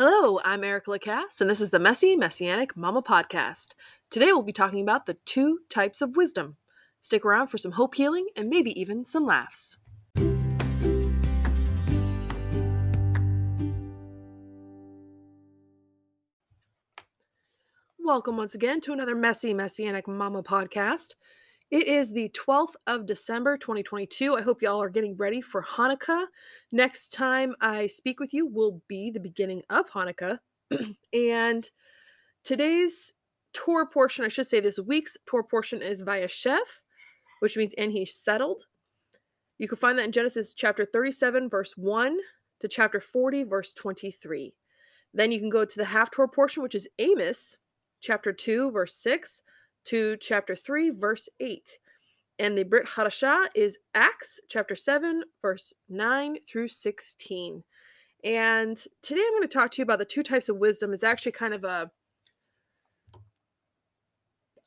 Hello, I'm Erica Lacasse, and this is the Messy Messianic Mama Podcast. Today we'll be talking about the two types of wisdom. Stick around for some hope healing and maybe even some laughs. Welcome once again to another Messy Messianic Mama Podcast. It is the 12th of December 2022. I hope y'all are getting ready for Hanukkah. Next time I speak with you will be the beginning of Hanukkah. and today's Torah portion, I should say this week's Torah portion is Vayeshev, which means and he settled. You can find that in Genesis chapter 37, verse 1 to chapter 40, verse 23. Then you can go to the Haftarah portion, which is Amos, chapter 2, verse 6 to chapter 3, verse 8. And the Brit Hadashah is Acts chapter 7, verse 9 through 16. And today I'm going to talk to you about the two types of wisdom. Is actually kind of a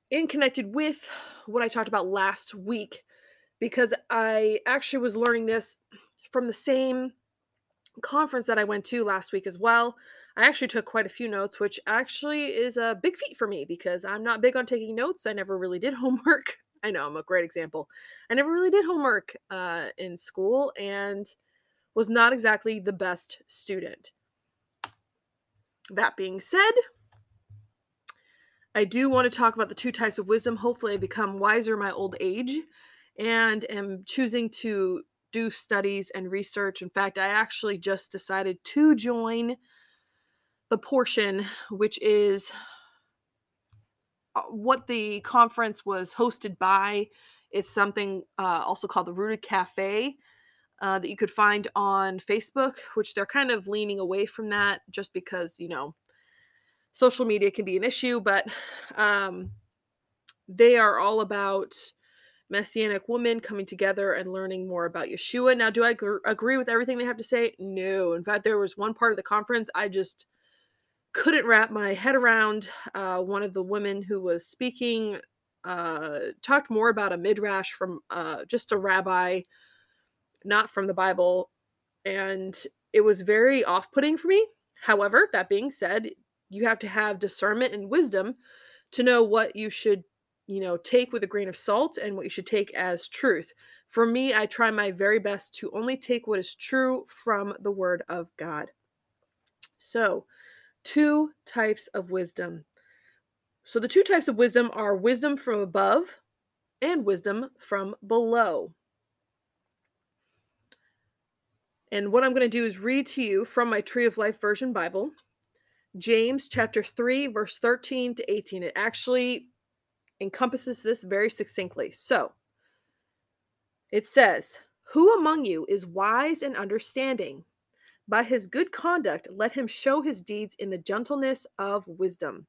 in connected with what I talked about last week because I actually was learning this from the same conference that I went to last week as well. I actually took quite a few notes, which actually is a big feat for me because I'm not big on taking notes. I never really did homework. I know I'm a great example. I never really did homework uh, in school and was not exactly the best student. That being said, I do want to talk about the two types of wisdom. Hopefully, I become wiser my old age and am choosing to do studies and research. In fact, I actually just decided to join the portion, which is uh, what the conference was hosted by. It's something uh, also called the Rooted Cafe uh, that you could find on Facebook, which they're kind of leaning away from that just because, you know, social media can be an issue, but um, they are all about messianic women coming together and learning more about Yeshua. Now, do I gr- agree with everything they have to say? No. In fact, there was one part of the conference I just couldn't wrap my head around. Uh, one of the women who was speaking uh, talked more about a midrash from uh, just a rabbi, not from the Bible, and it was very off-putting for me. However, that being said, you have to have discernment and wisdom to know what you should, you know, take with a grain of salt and what you should take as truth. For me, I try my very best to only take what is true from the Word of God. So, two types of wisdom. So the two types of wisdom are wisdom from above and wisdom from below. And what I'm going to do is read to you from my Tree of Life version Bible, James chapter 3 verse 13 to 18. It actually encompasses this very succinctly. So, it says, "Who among you is wise and understanding? By his good conduct, let him show his deeds in the gentleness of wisdom.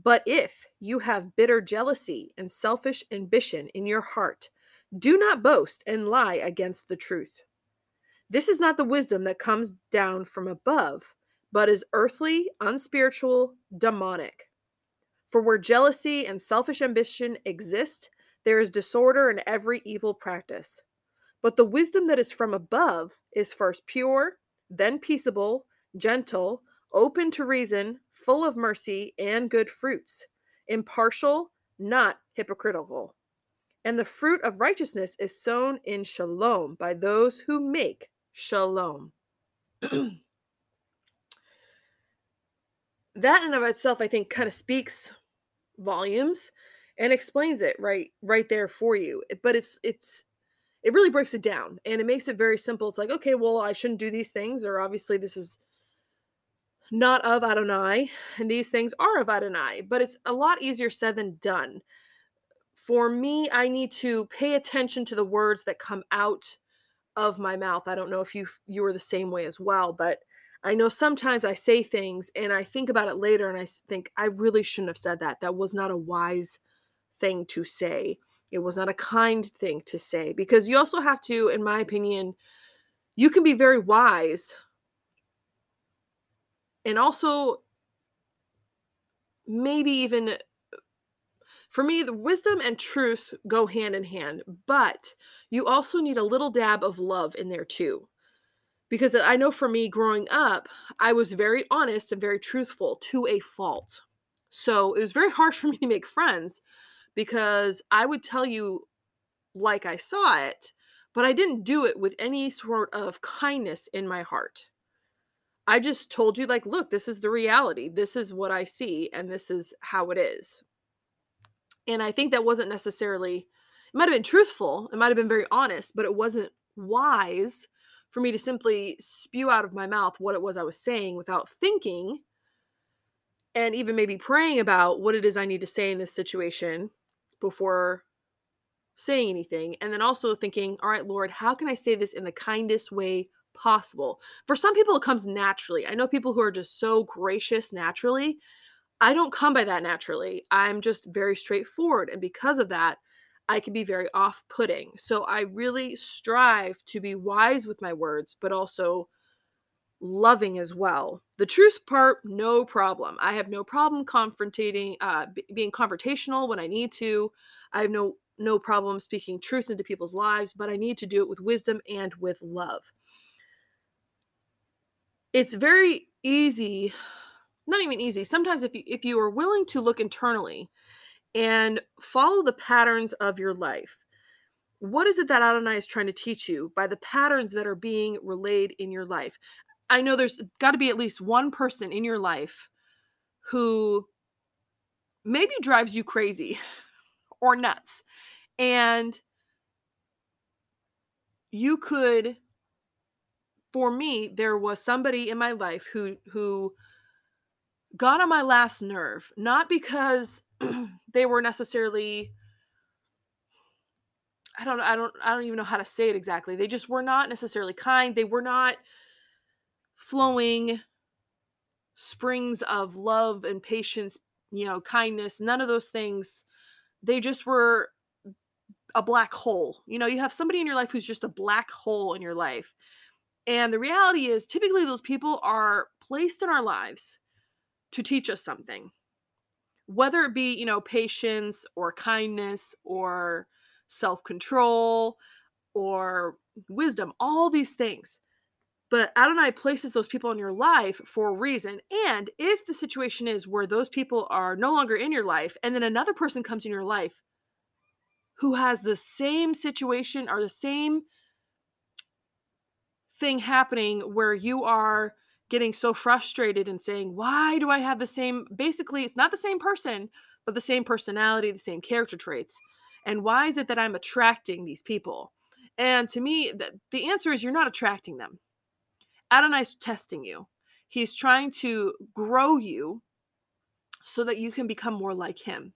But if you have bitter jealousy and selfish ambition in your heart, do not boast and lie against the truth. This is not the wisdom that comes down from above, but is earthly, unspiritual, demonic. For where jealousy and selfish ambition exist, there is disorder in every evil practice. But the wisdom that is from above is first pure then peaceable, gentle, open to reason, full of mercy and good fruits, impartial, not hypocritical. And the fruit of righteousness is sown in shalom by those who make shalom. that in of itself, I think, kind of speaks volumes and explains it right right there for you. But it's it's it really breaks it down and it makes it very simple. It's like, okay, well, I shouldn't do these things, or obviously this is not of Adonai, and these things are of Adonai, but it's a lot easier said than done. For me, I need to pay attention to the words that come out of my mouth. I don't know if you you are the same way as well, but I know sometimes I say things and I think about it later and I think I really shouldn't have said that. That was not a wise thing to say. It was not a kind thing to say because you also have to, in my opinion, you can be very wise and also maybe even for me the wisdom and truth go hand in hand but you also need a little dab of love in there too because I know for me growing up, I was very honest and very truthful to a fault. So it was very hard for me to make friends because I would tell you like I saw it, but I didn't do it with any sort of kindness in my heart. I just told you, like, look, this is the reality. This is what I see, and this is how it is. And I think that wasn't necessarily, it might have been truthful, it might have been very honest, but it wasn't wise for me to simply spew out of my mouth what it was I was saying without thinking and even maybe praying about what it is I need to say in this situation before saying anything. And then also thinking, all right, Lord, how can I say this in the kindest way possible? For some people, it comes naturally. I know people who are just so gracious naturally. I don't come by that naturally. I'm just very straightforward. And because of that, I can be very off putting. So I really strive to be wise with my words, but also loving as well. The truth part, no problem. I have no problem confrontating, uh, b- being confrontational when I need to. I have no no problem speaking truth into people's lives, but I need to do it with wisdom and with love. It's very easy, not even easy. Sometimes if you if you are willing to look internally and follow the patterns of your life, what is it that Adonai is trying to teach you by the patterns that are being relayed in your life? I know there's got to be at least one person in your life who maybe drives you crazy or nuts. And you could for me there was somebody in my life who who got on my last nerve, not because they were necessarily I don't I don't I don't even know how to say it exactly. They just were not necessarily kind. They were not flowing springs of love and patience, you know, kindness, none of those things. They just were a black hole. You know, you have somebody in your life who's just a black hole in your life. And the reality is, typically, those people are placed in our lives to teach us something, whether it be, you know, patience or kindness or self control or wisdom, all these things. But Adonai places those people in your life for a reason. And if the situation is where those people are no longer in your life, and then another person comes in your life who has the same situation or the same thing happening where you are getting so frustrated and saying, Why do I have the same? Basically, it's not the same person, but the same personality, the same character traits. And why is it that I'm attracting these people? And to me, the, the answer is you're not attracting them. Adonai's testing you. He's trying to grow you so that you can become more like him.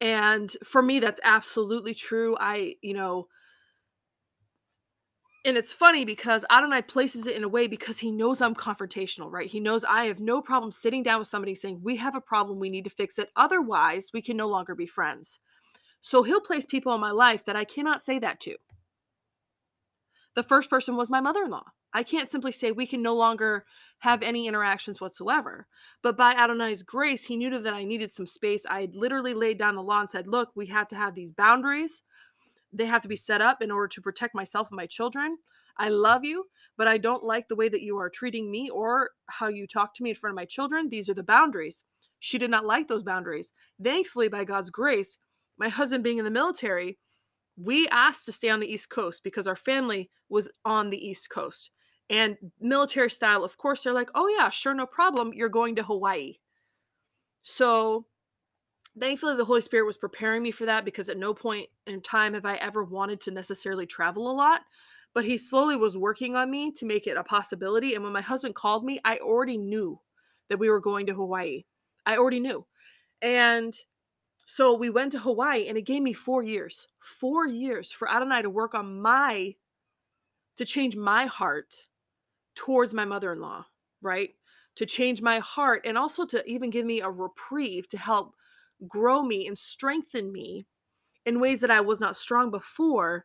And for me, that's absolutely true. I, you know, and it's funny because Adonai places it in a way because he knows I'm confrontational, right? He knows I have no problem sitting down with somebody saying, We have a problem, we need to fix it. Otherwise, we can no longer be friends. So he'll place people in my life that I cannot say that to. The first person was my mother in law. I can't simply say we can no longer have any interactions whatsoever. But by Adonai's grace, he knew that I needed some space. I literally laid down the law and said, look, we have to have these boundaries. They have to be set up in order to protect myself and my children. I love you, but I don't like the way that you are treating me or how you talk to me in front of my children. These are the boundaries. She did not like those boundaries. Thankfully, by God's grace, my husband being in the military, we asked to stay on the East Coast because our family was on the East Coast. And military style, of course, they're like, oh, yeah, sure, no problem. You're going to Hawaii. So thankfully, the Holy Spirit was preparing me for that because at no point in time have I ever wanted to necessarily travel a lot. But he slowly was working on me to make it a possibility. And when my husband called me, I already knew that we were going to Hawaii. I already knew. And so we went to Hawaii and it gave me four years, four years for Adonai to work on my, to change my heart towards my mother in law, right? To change my heart and also to even give me a reprieve to help grow me and strengthen me in ways that I was not strong before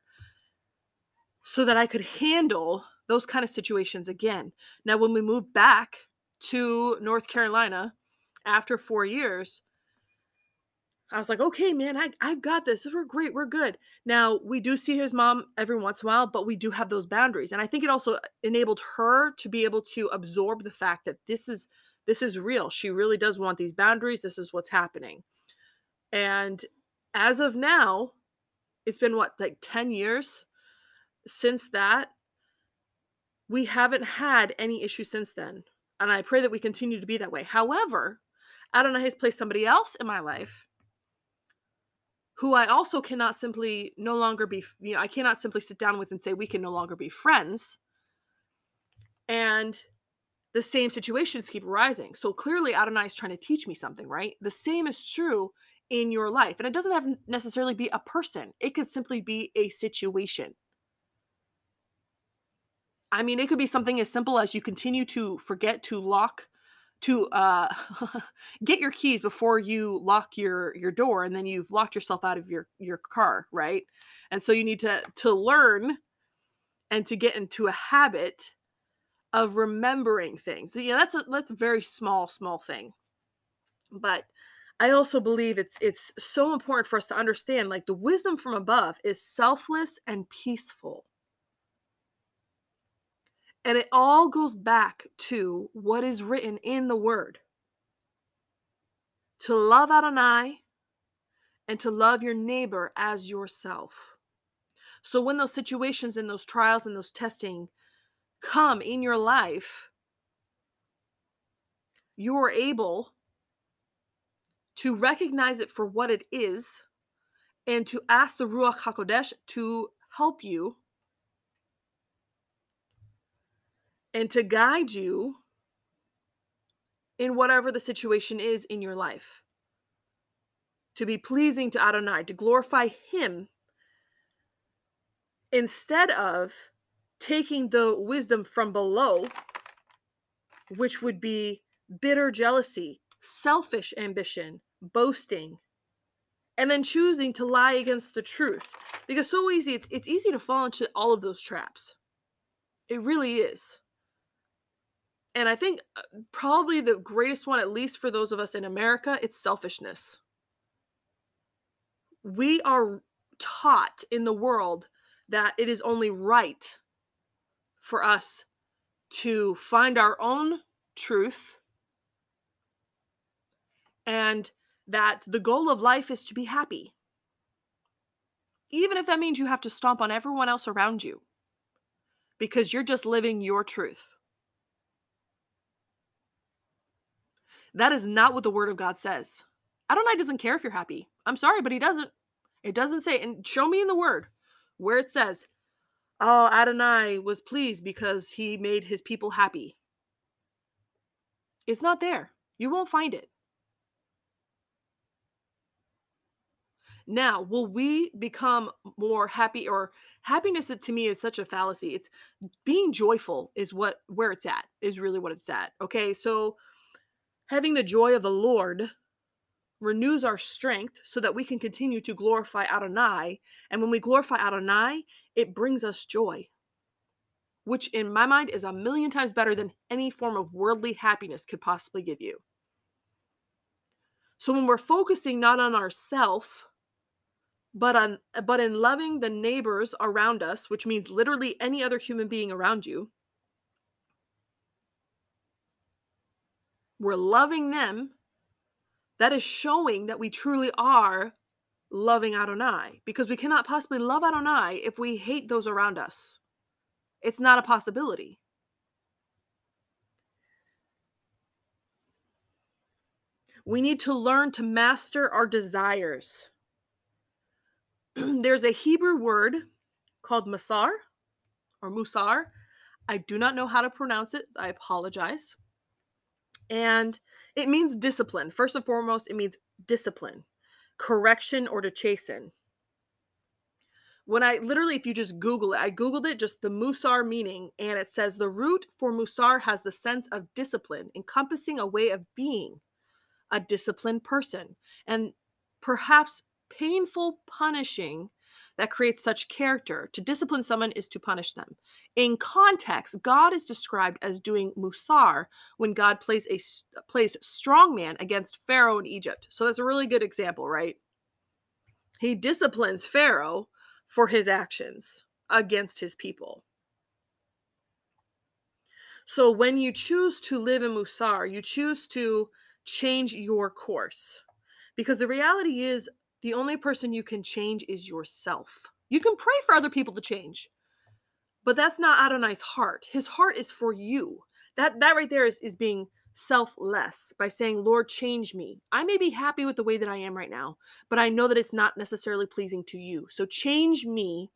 so that I could handle those kind of situations again. Now, when we moved back to North Carolina after four years, I was like, okay, man, I, I've got this. We're great. We're good. Now, we do see his mom every once in a while, but we do have those boundaries. And I think it also enabled her to be able to absorb the fact that this is this is real. She really does want these boundaries. This is what's happening. And as of now, it's been what, like 10 years since that. We haven't had any issues since then. And I pray that we continue to be that way. However, Adonai has placed somebody else in my life who I also cannot simply no longer be, you know, I cannot simply sit down with and say we can no longer be friends. And the same situations keep arising. So clearly Adonai is trying to teach me something, right? The same is true in your life. And it doesn't have necessarily be a person. It could simply be a situation. I mean, it could be something as simple as you continue to forget to lock to uh get your keys before you lock your your door and then you've locked yourself out of your your car right? And so you need to to learn and to get into a habit of remembering things. Yeah that's a that's a very small small thing. But i also believe it's it's so important for us to understand like the wisdom from above is selfless and peaceful and it all goes back to what is written in the word to love Adonai and to love your neighbor as yourself. So when those situations and those trials and those testing come in your life, you are able to recognize it for what it is and to ask the Ruach HaKodesh to help you and to guide you in whatever the situation is in your life. To be pleasing to Adonai, to glorify Him, instead of taking the wisdom from below, which would be bitter jealousy, selfish ambition, boasting, and then choosing to lie against the truth. Because so easy, it's, it's easy to fall into all of those traps. It really is and I think uh, probably the greatest one, at least for those of us in America, it's selfishness. We are taught in the world that it is only right for us to find our own truth and that the goal of life is to be happy. Even if that means you have to stomp on everyone else around you because you're just living your truth. That is not what the word of God says. Adonai doesn't care if you're happy. I'm sorry, but he doesn't. It doesn't say, and show me in the word where it says, oh, Adonai was pleased because he made his people happy. It's not there. You won't find it. Now, will we become more happy or happiness to me is such a fallacy. It's being joyful is what where it's at is really what it's at. Okay? So Having the joy of the Lord renews our strength so that we can continue to glorify Adonai. And when we glorify Adonai, it brings us joy, which in my mind is a million times better than any form of worldly happiness could possibly give you. So when we're focusing not on ourself, but on but in loving the neighbors around us, which means literally any other human being around you, we're loving them, that is showing that we truly are loving Adonai because we cannot possibly love Adonai if we hate those around us. It's not a possibility. We need to learn to master our desires. There's a Hebrew word called masar or musar. I do not know how to pronounce it. I apologize. And it means discipline. First and foremost, it means discipline, correction, or to chasten. When I literally, if you just Google it, I Googled it, just the Musar meaning, and it says the root for Musar has the sense of discipline, encompassing a way of being a disciplined person, and perhaps painful punishing that creates such character. To discipline someone is to punish them. In context, God is described as doing musar when God plays a plays strongman against Pharaoh in Egypt. So that's a really good example, right? He disciplines Pharaoh for his actions against his people. So when you choose to live in Musar, you choose to change your course. Because the reality is, the only person you can change is yourself. You can pray for other people to change, but that's not Adonai's heart. His heart is for you. That that right there is, is being selfless by saying, Lord, change me. I may be happy with the way that I am right now, but I know that it's not necessarily pleasing to you. So change me,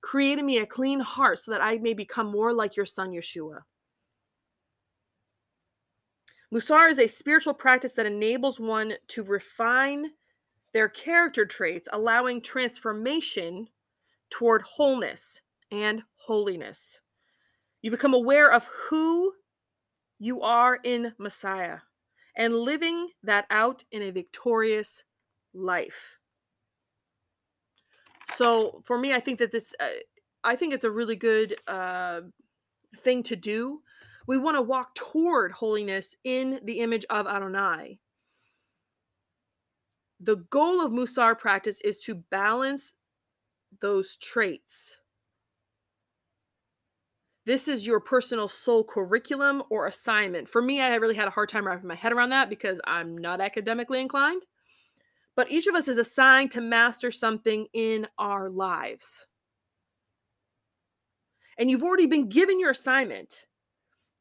create in me a clean heart so that I may become more like your son, Yeshua. Musar is a spiritual practice that enables one to refine their character traits, allowing transformation toward wholeness and holiness. You become aware of who you are in Messiah and living that out in a victorious life. So for me, I think that this, uh, I think it's a really good uh, thing to do we want to walk toward holiness in the image of Adonai. The goal of Musar practice is to balance those traits. This is your personal soul curriculum or assignment. For me, I really had a hard time wrapping my head around that because I'm not academically inclined. But each of us is assigned to master something in our lives. And you've already been given your assignment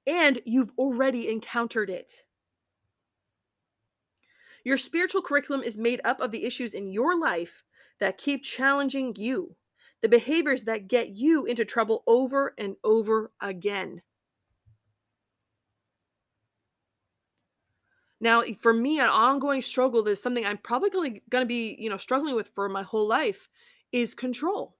and you've already encountered it. Your spiritual curriculum is made up of the issues in your life that keep challenging you, the behaviors that get you into trouble over and over again. Now, for me, an ongoing struggle that is something I'm probably going to be, you know, struggling with for my whole life is control.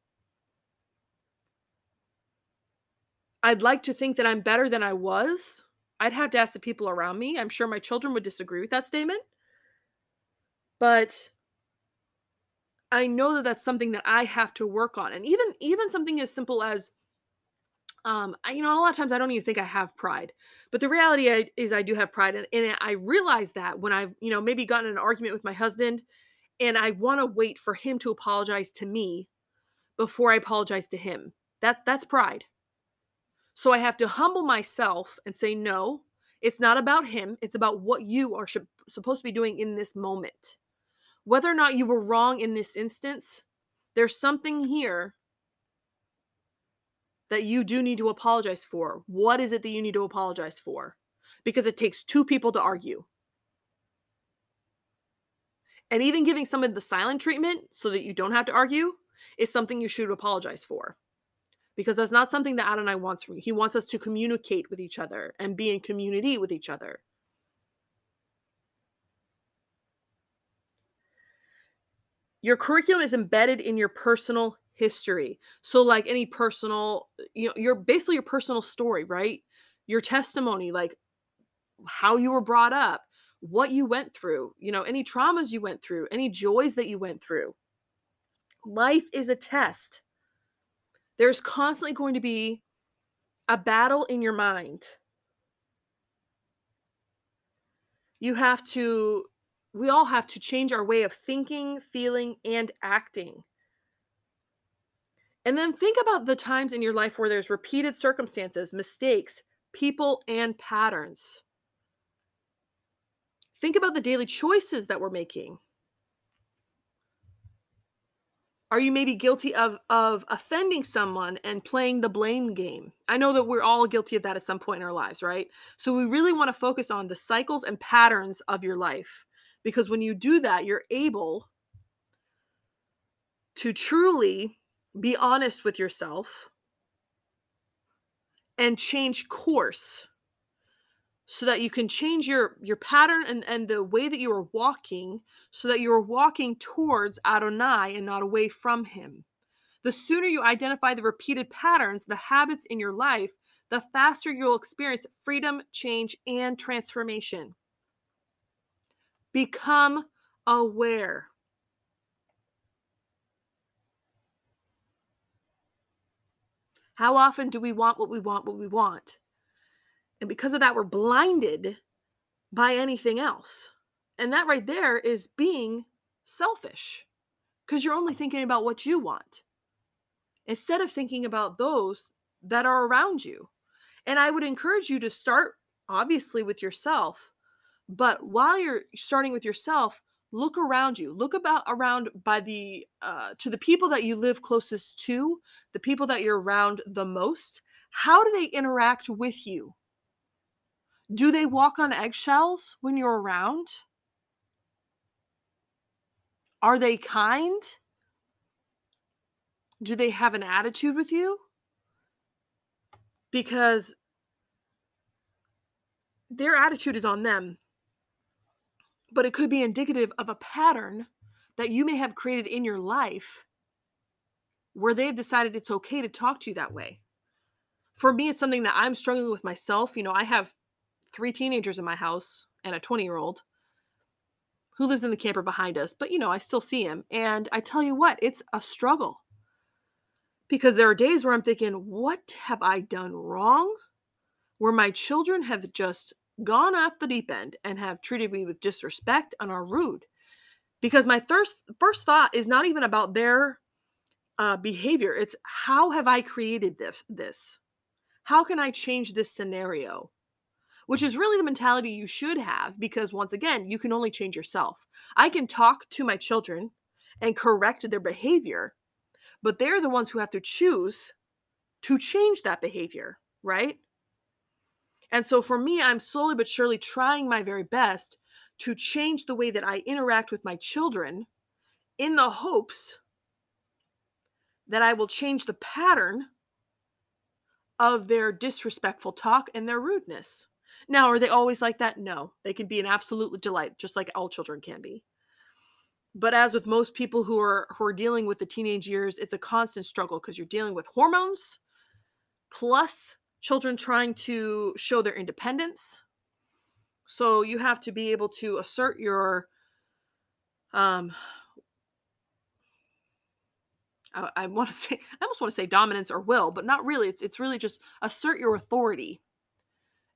I'd like to think that I'm better than I was. I'd have to ask the people around me. I'm sure my children would disagree with that statement. But I know that that's something that I have to work on. And even even something as simple as um I, you know a lot of times I don't even think I have pride. But the reality is I do have pride and, and I realize that when I've, you know, maybe gotten in an argument with my husband and I want to wait for him to apologize to me before I apologize to him. That that's pride. So I have to humble myself and say, no, it's not about him. It's about what you are sh- supposed to be doing in this moment. Whether or not you were wrong in this instance, there's something here that you do need to apologize for. What is it that you need to apologize for? Because it takes two people to argue. And even giving someone the silent treatment so that you don't have to argue is something you should apologize for because that's not something that Adonai wants from you. He wants us to communicate with each other and be in community with each other. Your curriculum is embedded in your personal history. So like any personal, uh, you know, your basically your personal story, right? Your testimony, like how you were brought up, what you went through, you know, any traumas you went through, any joys that you went through. Life is a test. There's constantly going to be a battle in your mind. You have to, we all have to change our way of thinking, feeling, and acting. And then think about the times in your life where there's repeated circumstances, mistakes, people, and patterns. Think about the daily choices that we're making. Are you maybe guilty of of offending someone and playing the blame game? I know that we're all guilty of that at some point in our lives, right? So we really want to focus on the cycles and patterns of your life because when you do that, you're able to truly be honest with yourself and change course so that you can change your your pattern and and the way that you are walking so that you are walking towards Adonai and not away from him. The sooner you identify the repeated patterns, the habits in your life, the faster you'll experience freedom, change, and transformation. Become aware. How often do we want what we want, what we want? And because of that, we're blinded by anything else. And that right there is being selfish because you're only thinking about what you want instead of thinking about those that are around you. And I would encourage you to start, obviously, with yourself. But while you're starting with yourself, look around you look about around by the uh, to the people that you live closest to the people that you're around the most how do they interact with you? Do they walk on eggshells when you're around? Are they kind? Do they have an attitude with you? Because their attitude is on them but it could be indicative of a pattern that you may have created in your life where they've decided it's okay to talk to you that way. For me, it's something that I'm struggling with myself. You know, I have three teenagers in my house and a 20 year old who lives in the camper behind us, but you know, I still see him. And I tell you what, it's a struggle because there are days where I'm thinking, what have I done wrong? Where my children have just gone off the deep end and have treated me with disrespect and are rude. Because my first first thought is not even about their uh, behavior. It's how have I created this, this? How can I change this scenario? Which is really the mentality you should have because once again, you can only change yourself. I can talk to my children and correct their behavior, but they're the ones who have to choose to change that behavior, right? And so for me, I'm slowly but surely trying my very best to change the way that I interact with my children in the hopes that I will change the pattern of their disrespectful talk and their rudeness. Now, are they always like that? No. They can be an absolute delight, just like all children can be. But as with most people who are who are dealing with the teenage years, it's a constant struggle because you're dealing with hormones plus children trying to show their independence. So you have to be able to assert your um I, I want to say I almost want to say dominance or will, but not really. It's it's really just assert your authority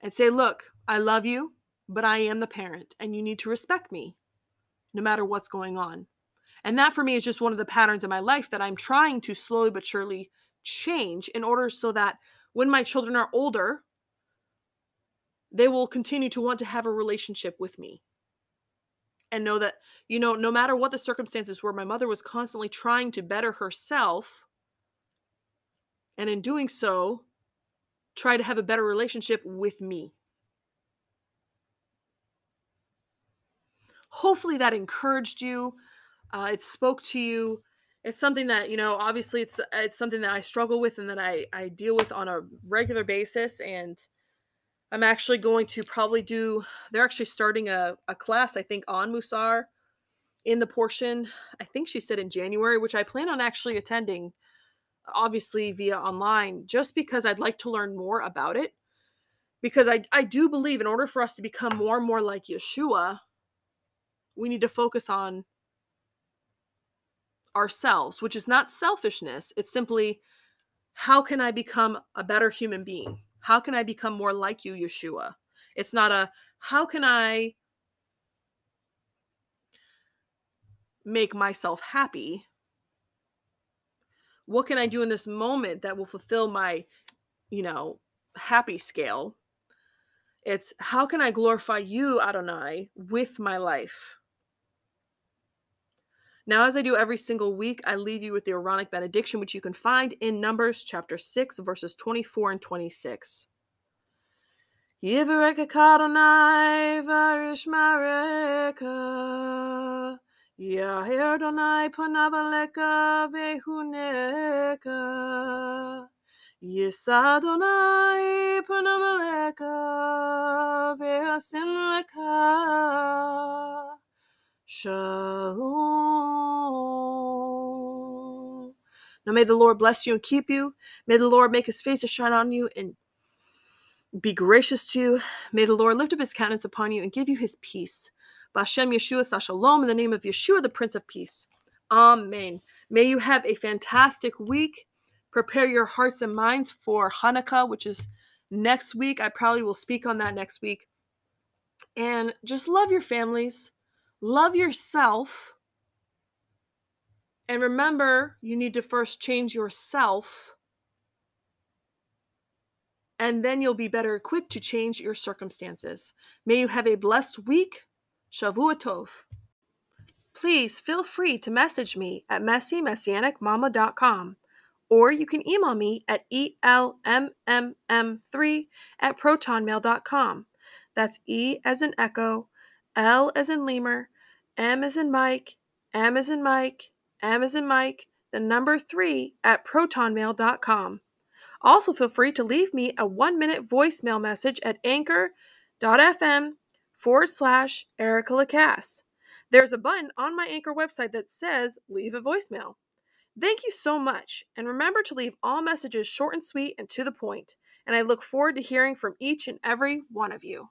and say, "Look, I love you, but I am the parent and you need to respect me no matter what's going on." And that for me is just one of the patterns in my life that I'm trying to slowly but surely change in order so that when my children are older, they will continue to want to have a relationship with me and know that, you know, no matter what the circumstances were, my mother was constantly trying to better herself. And in doing so, try to have a better relationship with me. Hopefully, that encouraged you. Uh, it spoke to you it's something that you know obviously it's it's something that i struggle with and that i i deal with on a regular basis and i'm actually going to probably do they're actually starting a, a class i think on musar in the portion i think she said in january which i plan on actually attending obviously via online just because i'd like to learn more about it. Because i i do believe in order for us to become more and more like yeshua we need to focus on ourselves, which is not selfishness. It's simply, how can I become a better human being? How can I become more like you, Yeshua? It's not a, how can I make myself happy? What can I do in this moment that will fulfill my, you know, happy scale? It's how can I glorify you, Adonai, with my life? Now, as I do every single week, I leave you with the Aaronic benediction, which you can find in Numbers chapter 6, verses 24 and 26. Yivareka Kadonai varishmareka Yahir Donai panavaleka behuneka Yisadonai panavaleka vehasimleka Shalom. Now may the Lord bless you and keep you. May the Lord make his face to shine on you and be gracious to you. May the Lord lift up his countenance upon you and give you his peace. Bashem Yeshua Shalom in the name of Yeshua, the Prince of Peace. Amen. May you have a fantastic week. prepare your hearts and minds for Hanukkah, which is next week. I probably will speak on that next week. And just love your families, love yourself. And remember, you need to first change yourself, and then you'll be better equipped to change your circumstances. May you have a blessed week. Shavua Tov. Please feel free to message me at messymessianicmama.com or you can email me at elmmm3 at protonmail.com. That's E as in echo, L as in lemur, In Mike, in Mike, in Mike, the number 3 at protonmail.com. Also, feel free to leave me a one minute voicemail message at anchor.fm forward slash Erica Lacasse. There's a button on my Anchor website that says leave a voicemail. Thank you so much, and remember to leave all messages short and sweet and to the point. And I look forward to hearing from each and every one of you.